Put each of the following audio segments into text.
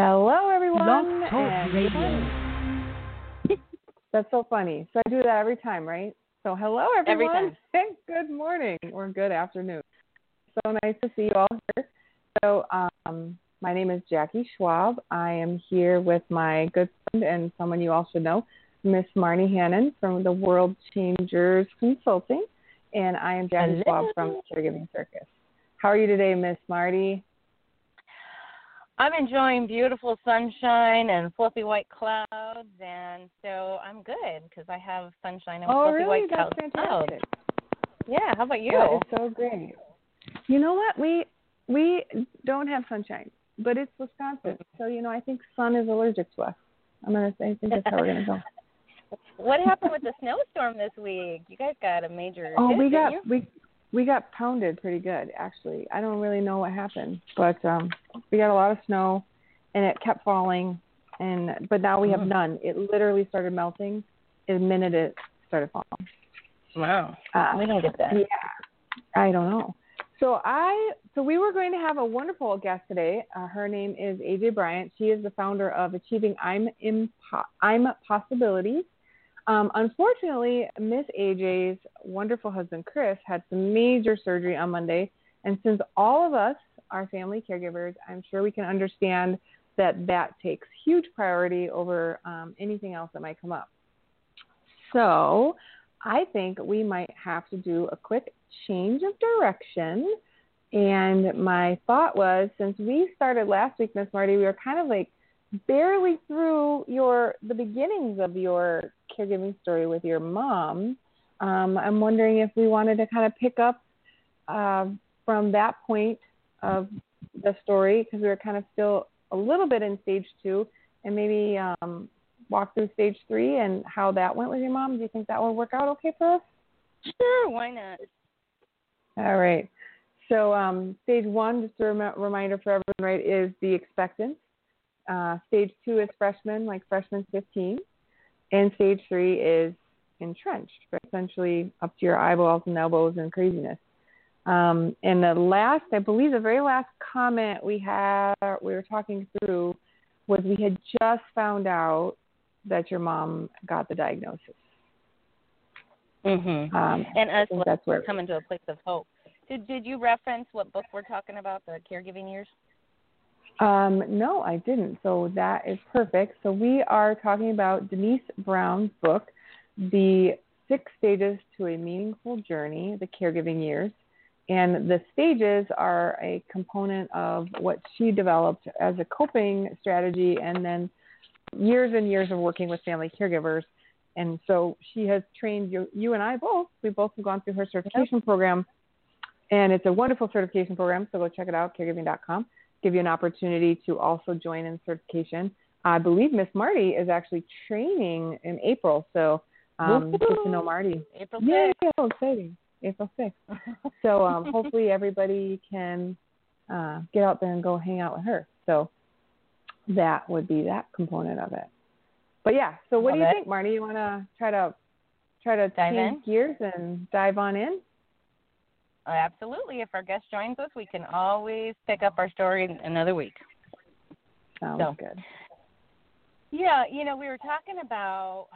Hello, everyone. Blog Talk Radio. That's so funny. So I do that every time, right? So hello, everyone. Every everyone. time. and good morning or good afternoon. So nice to see you all here. So um, my name is Jackie Schwab. I am here with my good friend and someone you all should know, Miss Marty Hannon from the World Changers Consulting, and I am Jackie Schwab from the Caregiving Circus. How are you today, Miss Marty? I'm enjoying beautiful sunshine and fluffy white clouds, and so I'm good because I have sunshine and oh, fluffy really? white That's clouds. fantastic. Yeah, how about you? That is so great. You know what? We we don't have sunshine, but it's Wisconsin, so you know I think sun is allergic to us. I'm gonna say I think that's how we're gonna go. What happened with the snowstorm this week? You guys got a major. Oh, we got you? we we got pounded pretty good actually. I don't really know what happened, but um we got a lot of snow, and it kept falling, and but now we have Mm. none. It literally started melting the minute it started falling. Wow. Uh, We don't get that. Yeah, I don't know. So I so we were going to have a wonderful guest today. Uh, her name is AJ Bryant. She is the founder of Achieving I'm Impo- I'm Possibilities. Um, unfortunately, Miss AJ's wonderful husband Chris had some major surgery on Monday, and since all of us are family caregivers, I'm sure we can understand that that takes huge priority over um, anything else that might come up. So I think we might have to do a quick change of direction. And my thought was since we started last week, Miss Marty, we were kind of like barely through your the beginnings of your caregiving story with your mom. Um, I'm wondering if we wanted to kind of pick up uh, from that point of the story because we were kind of still a little bit in stage two and maybe um, walk through stage three and how that went with your mom. Do you think that will work out okay for us? Sure, why not? All right. So um, stage one, just a rem- reminder for everyone, right, is the expectant. Uh, stage two is freshman, like freshman 15. And stage three is entrenched, essentially up to your eyeballs and elbows and craziness. Um, and the last, I believe, the very last comment we had, we were talking through, was we had just found out that your mom got the diagnosis. Mm-hmm. Um, And us that's where coming to a place of hope. Did Did you reference what book we're talking about? The caregiving years. Um, no, I didn't. So that is perfect. So we are talking about Denise Brown's book, The Six Stages to a Meaningful Journey, The Caregiving Years. And the stages are a component of what she developed as a coping strategy and then years and years of working with family caregivers. And so she has trained you, you and I both. We both have gone through her certification program. And it's a wonderful certification program. So go check it out, caregiving.com give you an opportunity to also join in certification. I believe Miss Marty is actually training in April, so um, get to know Marty. April Yeah, 6th. oh, exciting. April 6th. So um, hopefully everybody can uh, get out there and go hang out with her. So that would be that component of it. But yeah, so what do you it. think, Marty? You want to try to try to Dive change gears and dive on in? Absolutely. If our guest joins us, we can always pick up our story another week. Sounds So. good. Yeah, you know, we were talking about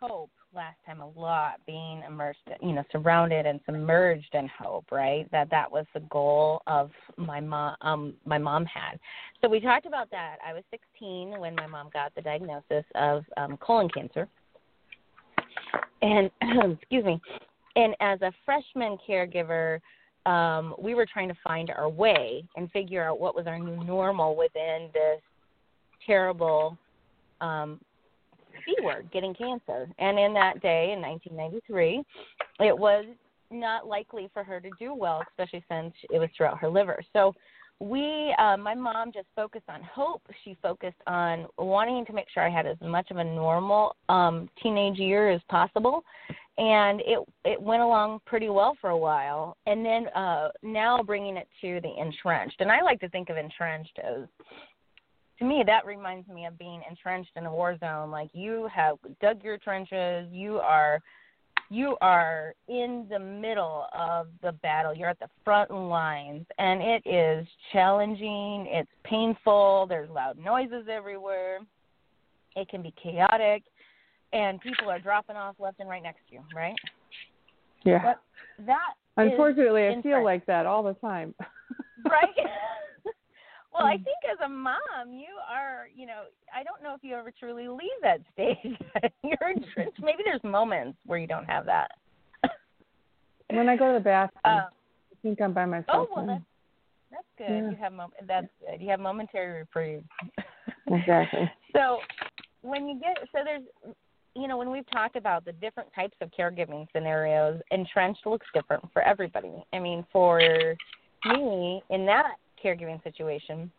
hope last time a lot, being immersed, you know, surrounded and submerged in hope, right? That that was the goal of my mom. Um, my mom had. So we talked about that. I was 16 when my mom got the diagnosis of um, colon cancer, and excuse me. And as a freshman caregiver, um, we were trying to find our way and figure out what was our new normal within this terrible um, C word, getting cancer. And in that day, in 1993, it was not likely for her to do well, especially since it was throughout her liver. So we, uh, my mom just focused on hope. She focused on wanting to make sure I had as much of a normal um, teenage year as possible. And it it went along pretty well for a while, and then uh, now bringing it to the entrenched, and I like to think of entrenched as to me that reminds me of being entrenched in a war zone like you have dug your trenches you are you are in the middle of the battle. You're at the front lines, and it is challenging. It's painful. There's loud noises everywhere. It can be chaotic, and people are dropping off left and right next to you, right? Yeah. But that Unfortunately, I feel like that all the time. right? well, Mm. I think as a mom, you are, you know, I don't know if you ever truly leave that stage. You're. Maybe there's moments where you don't have that. when I go to the bathroom, Uh, I think I'm by myself. oh well, that's that's good. Yeah. You have mom- that's good. You have momentary reprieve. Exactly. So when you get so there's you know when we've talked about the different types of caregiving scenarios, entrenched looks different for everybody. I mean, for me in that caregiving situation,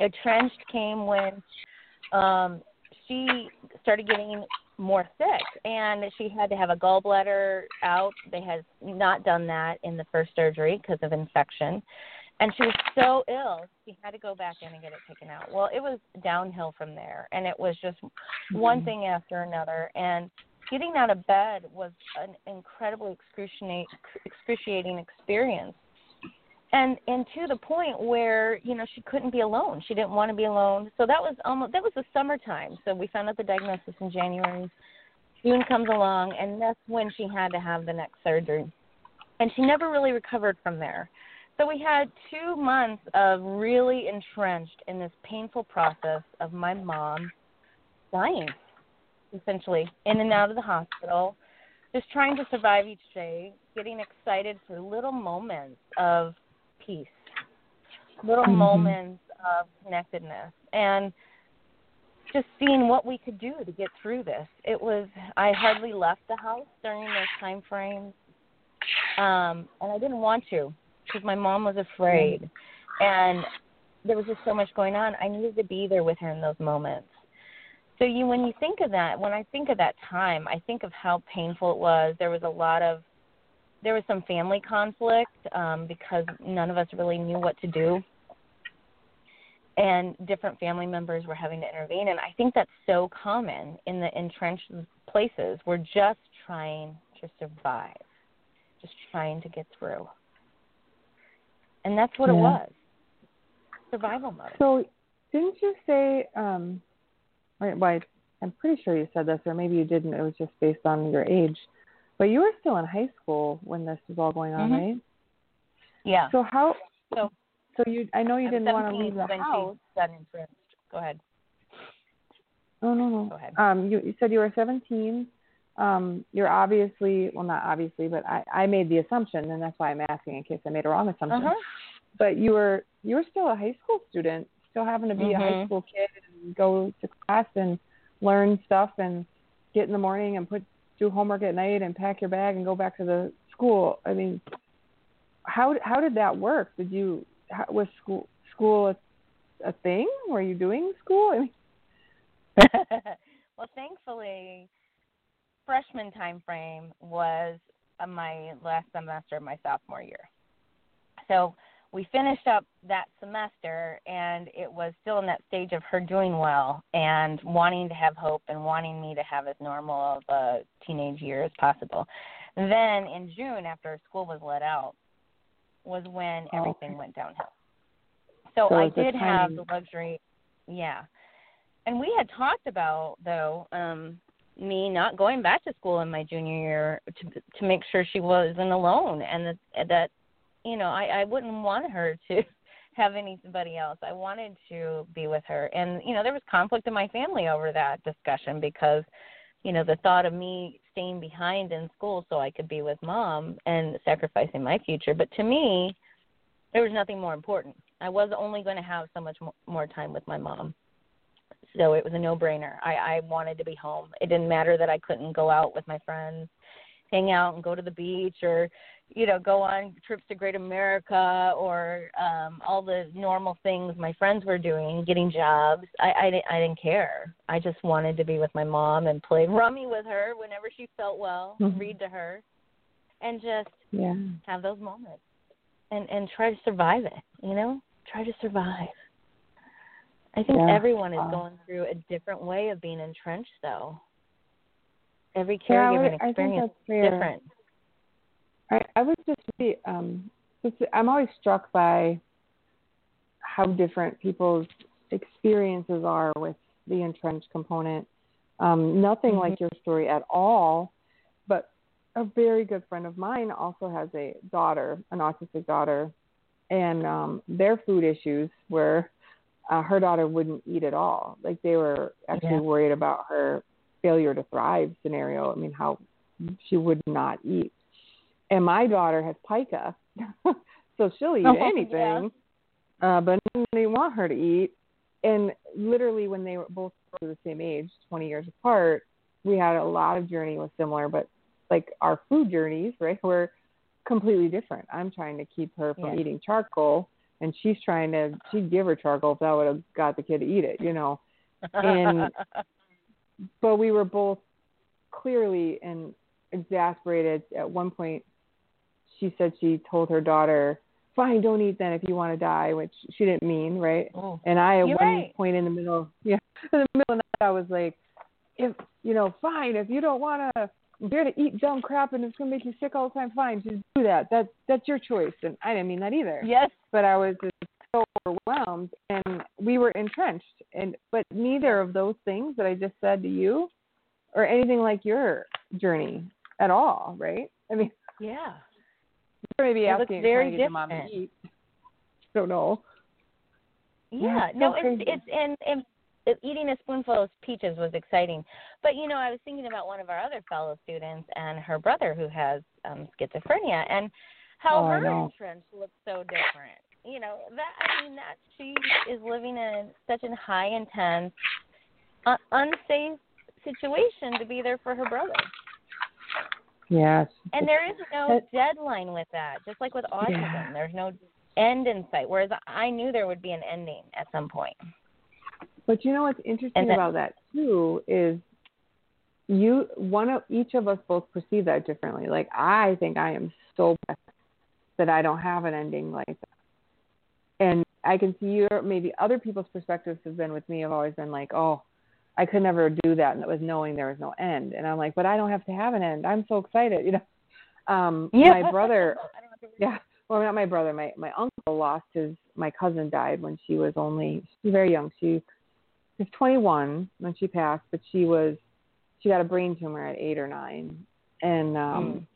entrenched came when um she started getting more sick and she had to have a gallbladder out. They had not done that in the first surgery because of infection. And she was so ill, she had to go back in and get it taken out. Well, it was downhill from there, and it was just one mm-hmm. thing after another. And getting out of bed was an incredibly excruciating, excruciating experience. And and to the point where you know she couldn't be alone. She didn't want to be alone. So that was almost that was the summertime. So we found out the diagnosis in January. June comes along, and that's when she had to have the next surgery. And she never really recovered from there. So we had two months of really entrenched in this painful process of my mom dying, essentially, in and out of the hospital, just trying to survive each day, getting excited for little moments of peace, little Mhm. moments of connectedness, and just seeing what we could do to get through this. It was I hardly left the house during those time frames, um, and I didn't want to because my mom was afraid, and there was just so much going on. I needed to be there with her in those moments. So you, when you think of that, when I think of that time, I think of how painful it was. There was a lot of, there was some family conflict um, because none of us really knew what to do, and different family members were having to intervene. And I think that's so common in the entrenched places. We're just trying to survive, just trying to get through, and that's what it was. Survival mode. So, didn't you say? Um, right, well, I, I'm pretty sure you said this, or maybe you didn't. It was just based on your age. But you were still in high school when this was all going on, Mhm. right? Yeah. So how? So- so you, I know you I'm didn't want to leave the house. got. Go ahead. Oh no no. Go ahead. Um, you, you said you were 17. Um, you're obviously well, not obviously, but I, I made the assumption, and that's why I'm asking in case I made a wrong assumption. Uh-huh. But you were you were still a high school student, still having to be a high Mhm. school kid and go to class and learn stuff and get in the morning and put do homework at night and pack your bag and go back to the school. I mean, how how did that work? Did you how, was school school a, a thing? Were you doing school? I mean, well, thankfully, freshman time frame was my last semester of my sophomore year. So we finished up that semester, and it was still in that stage of her doing well and wanting to have hope and wanting me to have as normal of a teenage year as possible. Then in June, after school was let out, was when Oh, everything went downhill. So, So I it was the did have the luxury, yeah. And we had talked about though um me not going back to school in my junior year to to make sure she wasn't alone and that that you know I I wouldn't want her to have anybody else. I wanted to be with her. And you know there was conflict in my family over that discussion because you know the thought of me staying behind in school so I could be with mom and sacrificing my future. But to me there was nothing more important. I was only going to have so much mo- more time with my mom. So it was a no-brainer. I I wanted to be home. It didn't matter that I couldn't go out with my friends, hang out and go to the beach or you know, go on trips to Great America or um all the normal things my friends were doing, getting jobs. I I didn't I didn't care. I just wanted to be with my mom and play rummy with her whenever she felt well, Mhm. read to her and just yeah. have those moments and and try to survive it you know try to survive i think Yeah. everyone is going through a different way of being entrenched though every Yeah, would- I think experience is different. I, I was just really, um, just, I'm always struck by how different people's experiences are with the entrenched component. Um, nothing Mhm. like your story at all, but a very good friend of mine also has a daughter, an autistic daughter, and um, their food issues were uh, her daughter wouldn't eat at all. Like they were actually Yeah. worried about her failure to thrive scenario. I mean, how she would not eat. And my daughter has pica, so she'll eat Oh, anything, uh, but they want her to eat. And literally, when they were both the same age, 20 years apart, we had a lot of journey was similar, but like our food journeys, right, were completely different. I'm trying to keep her from Yeah. eating charcoal, and she's trying to she'd give her charcoal if that would have got the kid to eat it, you know. And- But we were both clearly and exasperated. At one point, she said she told her daughter, "Fine, don't eat then if you want to die," which she didn't mean, right? Oh. And I, at one right. point in the middle, yeah, in the middle of the night, I was like, if you know, fine, if you don't want to dare to eat dumb crap and it's gonna make you sick all the time, fine, just do that. That that's your choice. And I didn't mean that either. yes. But I was just so overwhelmed, and we were entrenched. And but neither of those things that I just said to you, or anything like your journey at all, right? I mean, Yeah. you're maybe It asking very your mom to different. eat. Don't know. Yeah, Yeah, no, it's it's and and eating a spoonful of peaches was exciting. But you know, I was thinking about one of our other fellow students and her brother who has um schizophrenia and how Oh, her know. entrenched looks so different. You know, that I mean that she is living in such a high intense uh, unsafe situation to be there for her brother. Yes. And there is no deadline with that. Just like with autism, Yeah. there's no end in sight. Whereas I knew there would be an ending at some point. But you know what's interesting that- about that too is you one of each of us both perceive that differently. Like I think I am so blessed that I don't have an ending like that. And I can see your maybe other people's perspectives have been with me have always been like, Oh, I could never do that and it was knowing there was no end. And I'm like, But I don't have to have an end. I'm so excited, you know. Um Yeah. my brother I don't have to yeah. Well, not my brother. My my uncle lost his. My cousin died when she was only she was very young. She was 21 when she passed, but she was she got a brain tumor at eight or nine. And um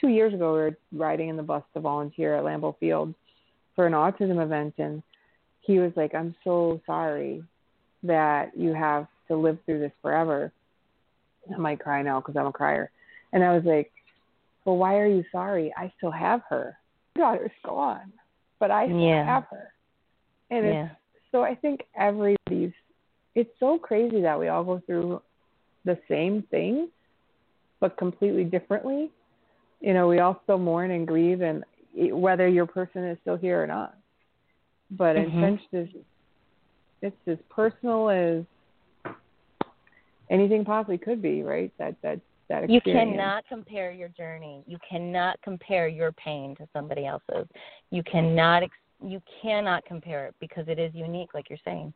two years ago, we were riding in the bus to volunteer at Lambeau Field for an autism event, and he was like, "I'm so sorry that you have to live through this forever." I might cry now because I'm a crier, and I was like, "Well, why are you sorry? I still have her. My daughter's gone, but I still Yeah. have her." And it's Yeah. so I think everybody's it's so crazy that we all go through the same thing but completely differently. You know, we all still mourn and grieve and whether your person is still here or not. But Mhm. entrenched is it's as personal as anything possibly could be, right? That that that experience. You cannot compare your journey. You cannot compare your pain to somebody else's. You cannot ex- you cannot compare it because it is unique like you're saying.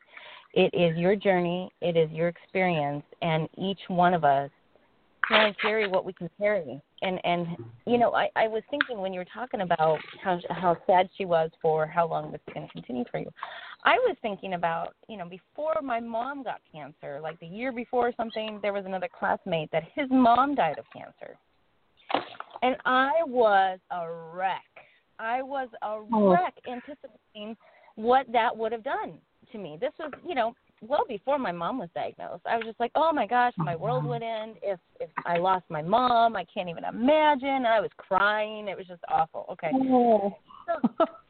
It is your journey, it is your experience and each one of us can only carry what we can carry. And and you know, I I was thinking when you were talking about how how sad she was for how long this is going to continue for you. I was thinking about, you know, before my mom got cancer, like the year before or something, there was another classmate that his mom died of cancer. And I was a wreck. I was a Oh. wreck anticipating what that would have done to me. This was, you know, well before my mom was diagnosed. I was just like, "Oh my gosh, my oh, world would end if if I lost my mom. I can't even imagine." And I was crying. It was just awful. Okay Oh.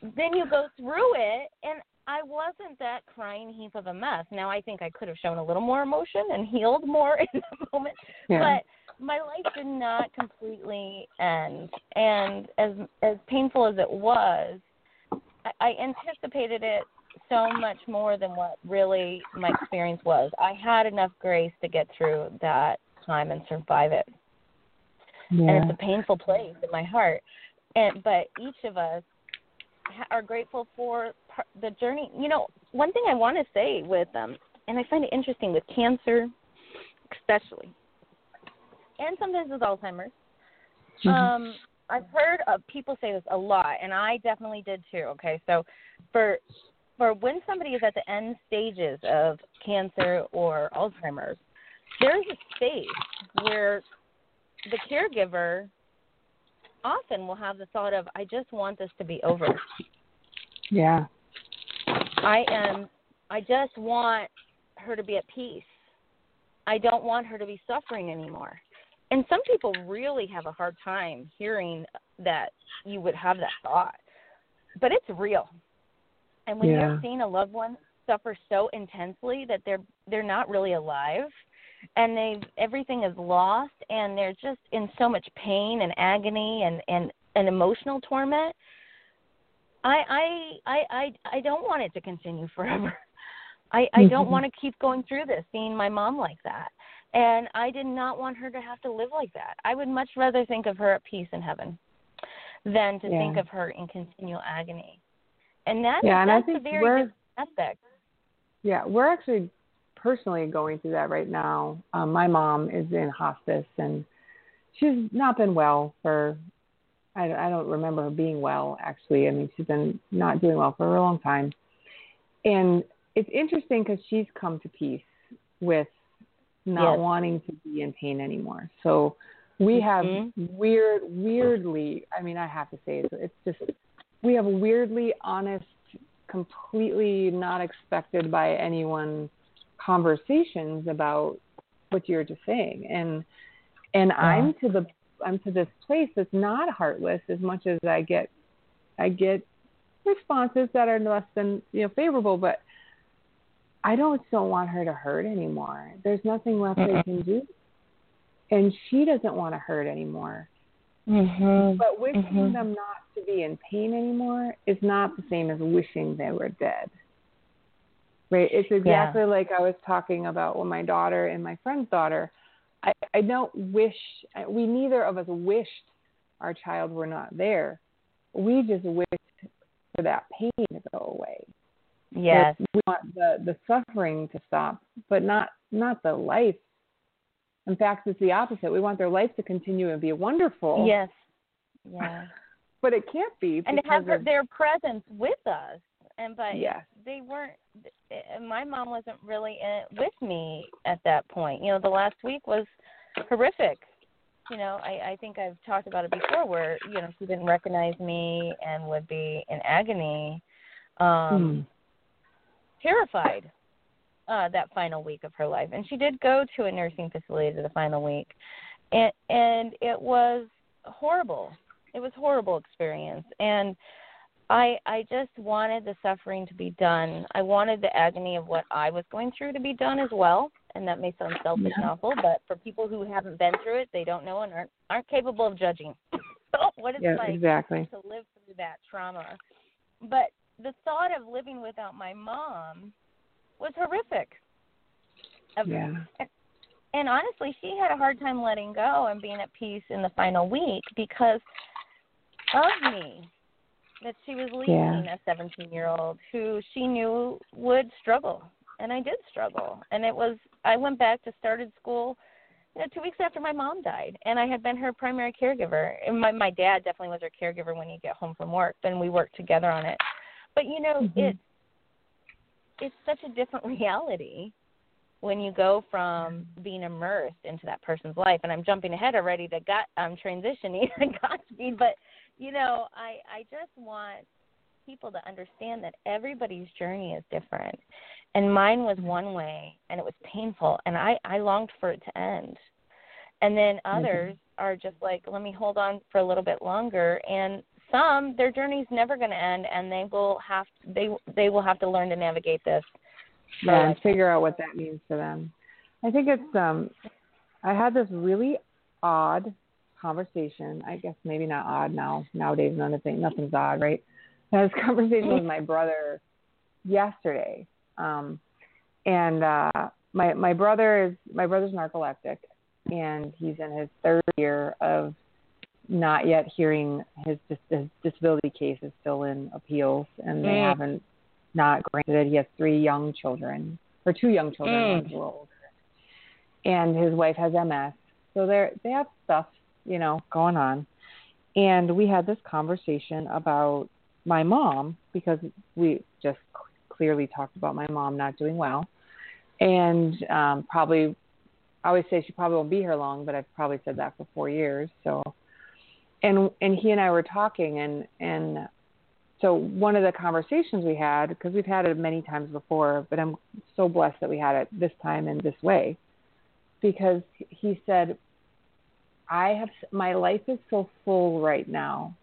then you go through it and I wasn't that crying heap of a mess. Now I think I could have shown a little more emotion and healed more in the moment. yeah. But my life did not completely end. And as as painful as it was, I, I anticipated it so much more than what really my experience was. I had enough grace to get through that time and survive it and it's a painful place in my heart. And but each of us ha- are grateful for par- the journey. You know, one thing I want to say with um, and I find it interesting with cancer, especially. And sometimes with Alzheimer's. Mm-hmm. Um, I've heard of people say this a lot, and I definitely did too. Okay, so for for when somebody is at the end stages of cancer or Alzheimer's, there's a space where the caregiver often will have the thought of, "I just want this to be over. Yeah. I am. I just want her to be at peace. I don't want her to be suffering anymore." And some people really have a hard time hearing that you would have that thought, but it's real. And when Yeah. you're seeing a loved one suffer so intensely that they're they're not really alive, and they everything is lost, and they're just in so much pain and agony and and and emotional torment. I I I I I don't want it to continue forever. I I don't Mhm. want to keep going through this, seeing my mom like that. And I did not want her to have to live like that. I would much rather think of her at peace in heaven than to think of her in continual agony. And that's Yeah, and I that's think a very aspect. Yeah, we're actually personally going through that right now. Um, my mom is in hospice, and she's not been well for. I, I don't remember her being well actually. I mean, she's been not doing well for a long time, and it's interesting because she's come to peace with not Yes. wanting to be in pain anymore. So we have Mhm. weird, weirdly. I mean, I have to say it's, it's just we have weirdly honest completely not expected by anyone conversations about what you're just saying and and i'm to the i'm to this place that's not heartless as much as i get i get responses that are less than you know favorable but i don't still want her to hurt anymore there's nothing left they Mm-mm. can do and she doesn't want to hurt anymore Mhm. but wishing Mhm. them not to be in pain anymore is not the same as wishing they were dead. Right? It's exactly like I was talking about with my daughter and my friend's daughter. I, I don't wish, we neither of us wished our child were not there. We just wished for that pain to go away. Yes. That We want the, the suffering to stop, but not not the life. In fact, it's the opposite. We want their life to continue and be wonderful. Yes. Yeah. But it can't be and to have of, their presence with us and but Yes. they weren't my mom wasn't really in, with me at that point you know the last week was horrific you know i i think i've talked about it before where you know she didn't recognize me and would be in agony um Mm. Terrified uh that final week of her life. And she did go to a nursing facility the final week. And and it was horrible. It was a horrible experience. And i i just wanted the suffering to be done. I wanted the agony of what i was going through to be done as well. And that may sound selfish and awful but for people who haven't been through it they don't know and aren't aren't capable of judging. What it's yeah, like exactly. to live through that trauma. But the thought of living without my mom was horrific. Yeah. And honestly, she had a hard time letting go and being at peace in the final week because of me. That she was leaving a 17 year old who she knew would struggle. And I did struggle. And it was, I went back to started school you know, two weeks after my mom died, and I had been her primary caregiver. And my my dad definitely was her caregiver when he'd get home from work. Then we worked together on it. But you know, Mhm. it's it's such a different reality when you go from being immersed into that person's life. And I'm jumping ahead already to got I'm transitioning to Godspeed, but you know, I I just want people to understand that everybody's journey is different and mine was one way and it was painful and i i longed for it to end and then others are just like let me hold on for a little bit longer and some their journey's never going to end and they will have they they will have to learn to navigate this Yeah, and figure out what that means for them. I think it's um I had this really odd conversation. I guess maybe not odd now. Nowadays none of thing nothing's odd, right? I had this conversation with my brother yesterday. Um and uh my my brother is my brother's narcoleptic and he's in his third year of not yet hearing his, his disability case is still in appeals and they Mm. haven't not granted it. He has three young children or two young children, Mm. one's a little older. And his wife has MS So they're they have stuff, you know, going on. And we had this conversation about my mom because we just clearly talked about my mom not doing well. And um probably I always say she probably won't be here long, but I've probably said that for four years. So and and he and I were talking and and so one of the conversations we had because we've had it many times before but i'm so blessed that we had it this time in this way because he said i have my life is so full right now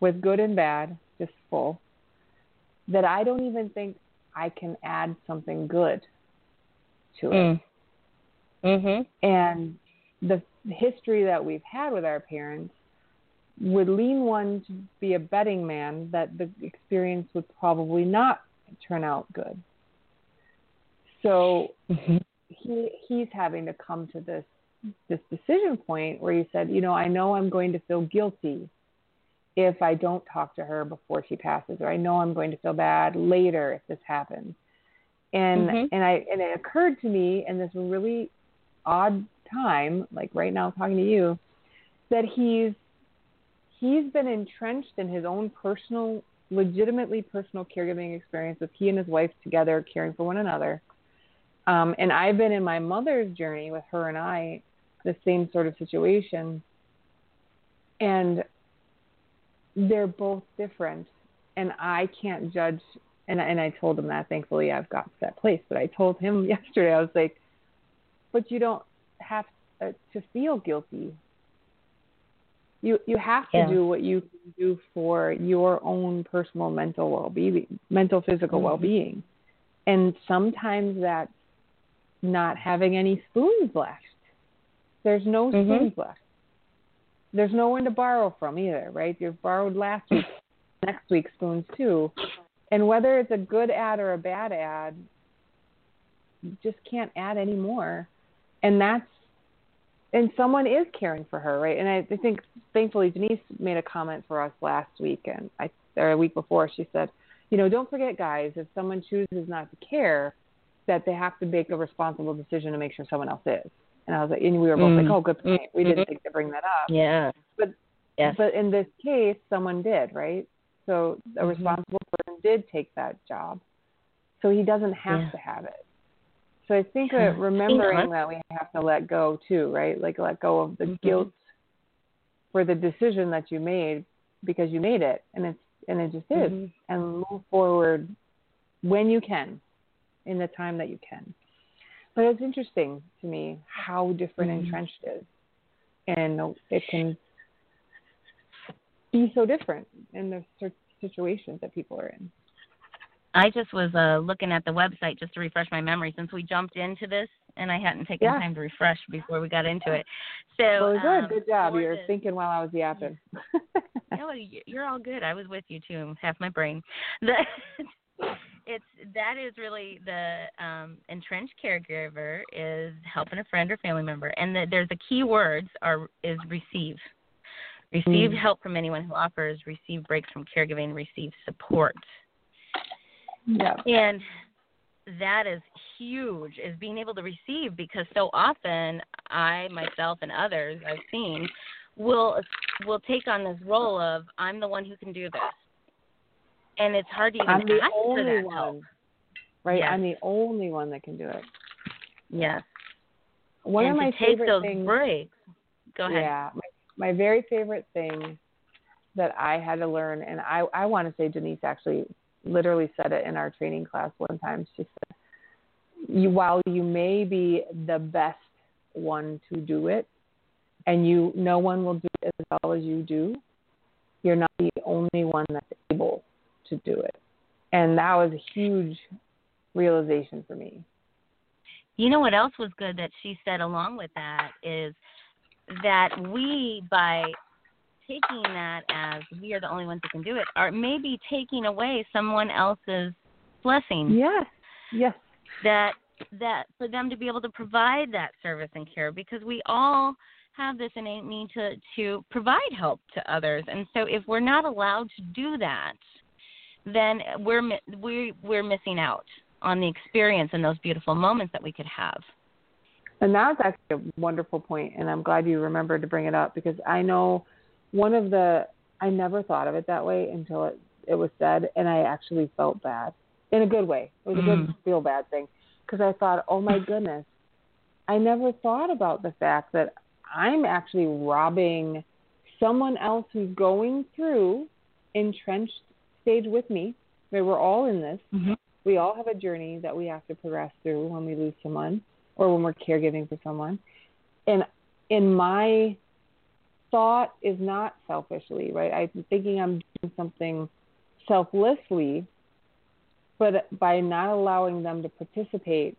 with good and bad just full that i don't even think i can add something good to it mm. mhm and the history that we've had with our parents would lean one to be a betting man that the experience would probably not turn out good. So mm-hmm. he he's having to come to this this decision point where he said, you know, I know I'm going to feel guilty if I don't talk to her before she passes, or I know I'm going to feel bad later if this happens. And mm-hmm. and I and it occurred to me in this really odd time, like right now talking to you, that he's he's been entrenched in his own personal, legitimately personal caregiving experience with he and his wife together caring for one another. Um, and I've been in my mother's journey with her and I, the same sort of situation. And they're both different. And I can't judge. And, and I told him that. Thankfully, I've got to that place. But I told him yesterday, I was like, but you don't have to feel guilty you you have to yeah. do what you can do for your own personal mental well-being mental physical mm-hmm. well-being and sometimes that's not having any spoons left there's no mm-hmm. spoons left there's no one to borrow from either right you've borrowed last week next week's spoons too and whether it's a good ad or a bad ad you just can't add anymore and that's and someone is caring for her, right? And I, I think thankfully Denise made a comment for us last week and I or a week before. She said, you know, don't forget, guys, if someone chooses not to care, that they have to make a responsible decision to make sure someone else is. And I was like, and we were both mm like, oh, good point. We mm-hmm. didn't think to bring that up. Yeah. But yes. but in this case, someone did, right? So a mm-hmm. responsible person did take that job. So he doesn't have yeah. to have it. So I think uh, remembering that we have to let go too, right? Like let go of the mm-hmm. guilt for the decision that you made because you made it, and it's and it just is, mm-hmm. and move forward when you can, in the time that you can. But it's interesting to me how different mm-hmm. entrenched is, and it can be so different in the situations that people are in. I just was uh, looking at the website just to refresh my memory since we jumped into this and I hadn't taken yeah. time to refresh before we got into it. So well, good, um, good job. You're this, thinking while I was yapping. no, you're all good. I was with you too, half my brain. The, it's that is really the um, entrenched caregiver is helping a friend or family member, and the, there's the key words are is receive. Receive mm. help from anyone who offers. Receive breaks from caregiving. Receive support yeah. And that is huge is being able to receive because so often I myself and others I've seen will will take on this role of I'm the one who can do this. And it's hard to even I'm the ask only for that one. help. Right? Yes. I'm the only one that can do it. Yes. One and of my to take favorite those things, breaks. Go ahead. Yeah. My, my very favorite thing that I had to learn and I I want to say Denise actually literally said it in our training class one time. She said, you, while you may be the best one to do it, and you no one will do it as well as you do, you're not the only one that's able to do it. And that was a huge realization for me. You know what else was good that she said along with that is that we by taking that as we are the only ones that can do it, or maybe taking away someone else's blessing. Yes. Yes. That that for them to be able to provide that service and care because we all have this innate need to to provide help to others and so if we're not allowed to do that then we're we we're missing out on the experience and those beautiful moments that we could have And that's actually a wonderful point, and I'm glad you remembered to bring it up because I know one of the I never thought of it that way until it it was said, and I actually felt bad in a good way. It was a Mm. good feel bad thing because I thought, oh my goodness, I never thought about the fact that I'm actually robbing someone else who's going through entrenched stage with me. Right, we're all in this. Mhm. We all have a journey that we have to progress through when we lose someone or when we're caregiving for someone. And in my thought is not selfishly, right? I'm thinking I'm doing something selflessly, but by not allowing them to participate,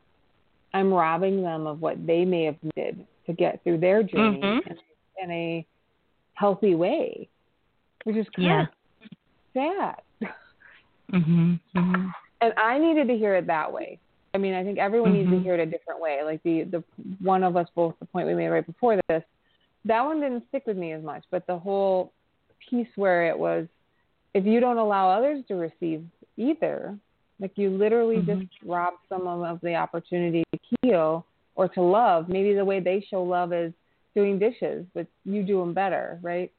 I'm robbing them of what they may have needed to get through their journey Mhm. in, in a healthy way, which is kind Yeah. of sad. Mhm. Mhm. and I needed to hear it that way. I mean, I think everyone needs to Mhm. hear it a different way. Like the the one of us both the point we made right before this, that one didn't stick with me as much. But the whole piece where it was, if you don't allow others to receive either, like you literally Mhm. just rob someone of the opportunity to heal or to love. Maybe the way they show love is doing dishes, but you do them better, right?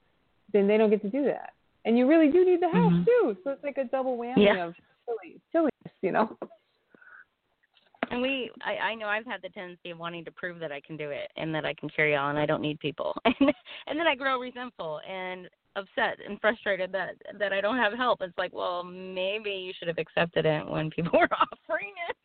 Then they don't get to do that, and you really do need the help Mhm. too. So it's like a double whammy Yeah. of silly silliness, you know. And we, I, I know I've had the tendency of wanting to prove that I can do it and that I can carry on. I don't need people, and and then I grow resentful and upset and frustrated that that I don't have help. It's like, well, maybe you should have accepted it when people were offering it.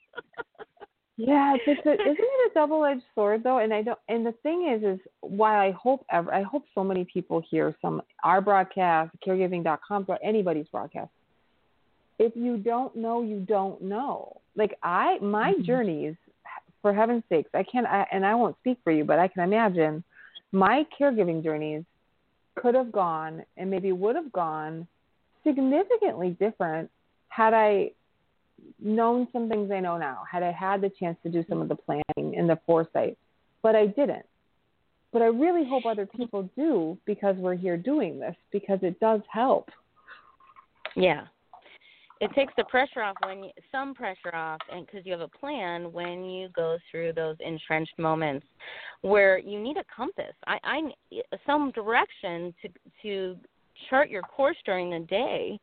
Yeah, it's, it's a, isn't it a double-edged sword though? And I don't. And the thing is, is why I hope ever, I hope so many people hear some our broadcast, caregiving.com, or anybody's broadcast. If you don't know, you don't know. Like I, my Mhm. journeys, for heaven's sakes, I can't, I, and I won't speak for you, but I can imagine my caregiving journeys could have gone and maybe would have gone significantly different had I known some things I know now, had I had the chance to do some of the planning and the foresight, but I didn't. But I really hope other people do because we're here doing this because it does help. Yeah. It takes the pressure off when you, some pressure off, and because you have a plan when you go through those entrenched moments where you need a compass. I, I some direction to to chart your course during the day.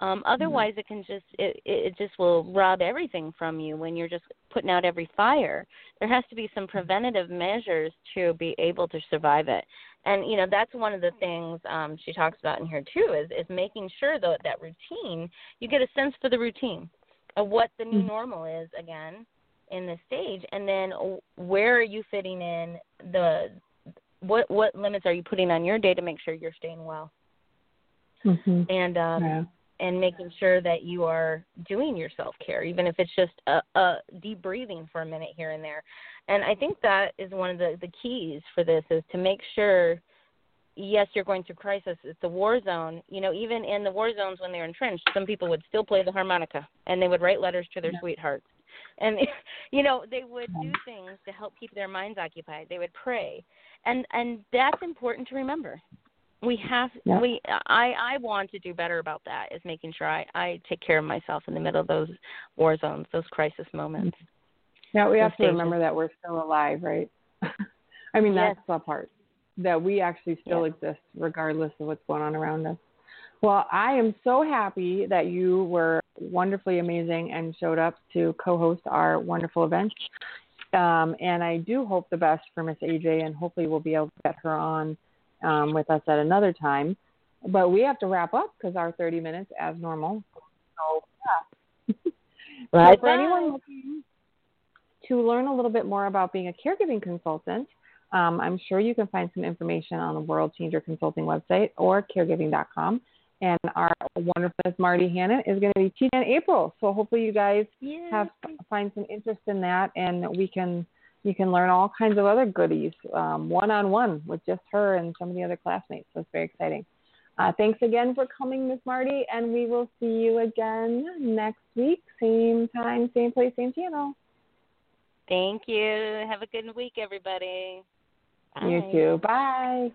Um, otherwise, it can just it, it just will rob everything from you when you're just putting out every fire. There has to be some preventative measures to be able to survive it and you know that's one of the things um she talks about in here too is is making sure that that routine you get a sense for the routine of what the new Mhm. normal is again in this stage and then where are you fitting in the what what limits are you putting on your day to make sure you're staying well Mm-hmm. and um yeah. And making sure that you are doing your self care, even if it's just a, a deep breathing for a minute here and there. And I think that is one of the, the keys for this is to make sure yes, you're going through crisis. It's a war zone. You know, even in the war zones when they're entrenched, some people would still play the harmonica and they would write letters to their Yeah. sweethearts. And you know, they would do things to help keep their minds occupied. They would pray. And and that's important to remember we have Yeah. we i i want to do better about that is making sure i i take care of myself in the middle of those war zones those crisis moments Yeah, we have to remember that we're still alive, right? I mean, Yes. that's the part that we actually still Yes. exist regardless of what's going on around us. Well, I am so happy that you were wonderfully amazing and showed up to co-host our wonderful event. Um, and I do hope the best for Miss AJ, and hopefully we'll be able to get her on um, with us at another time. But we have to wrap up because our 30 minutes, as normal. So, yeah. Bye so for anyone looking to learn a little bit more about being a caregiving consultant, um, I'm sure you can find some information on the World Changer Consulting website or caregiving.com. And our wonderful Miss Marty Hannon is going to be teaching in April. So hopefully you guys yeah. have find some interest in that, and we can you can learn all kinds of other goodies one on one with just her and some of the other classmates. So it's very exciting. Uh, thanks again for coming, Miss Marty, and we will see you again next week, same time, same place, same channel. thank you have a good week everybody You too. Bye.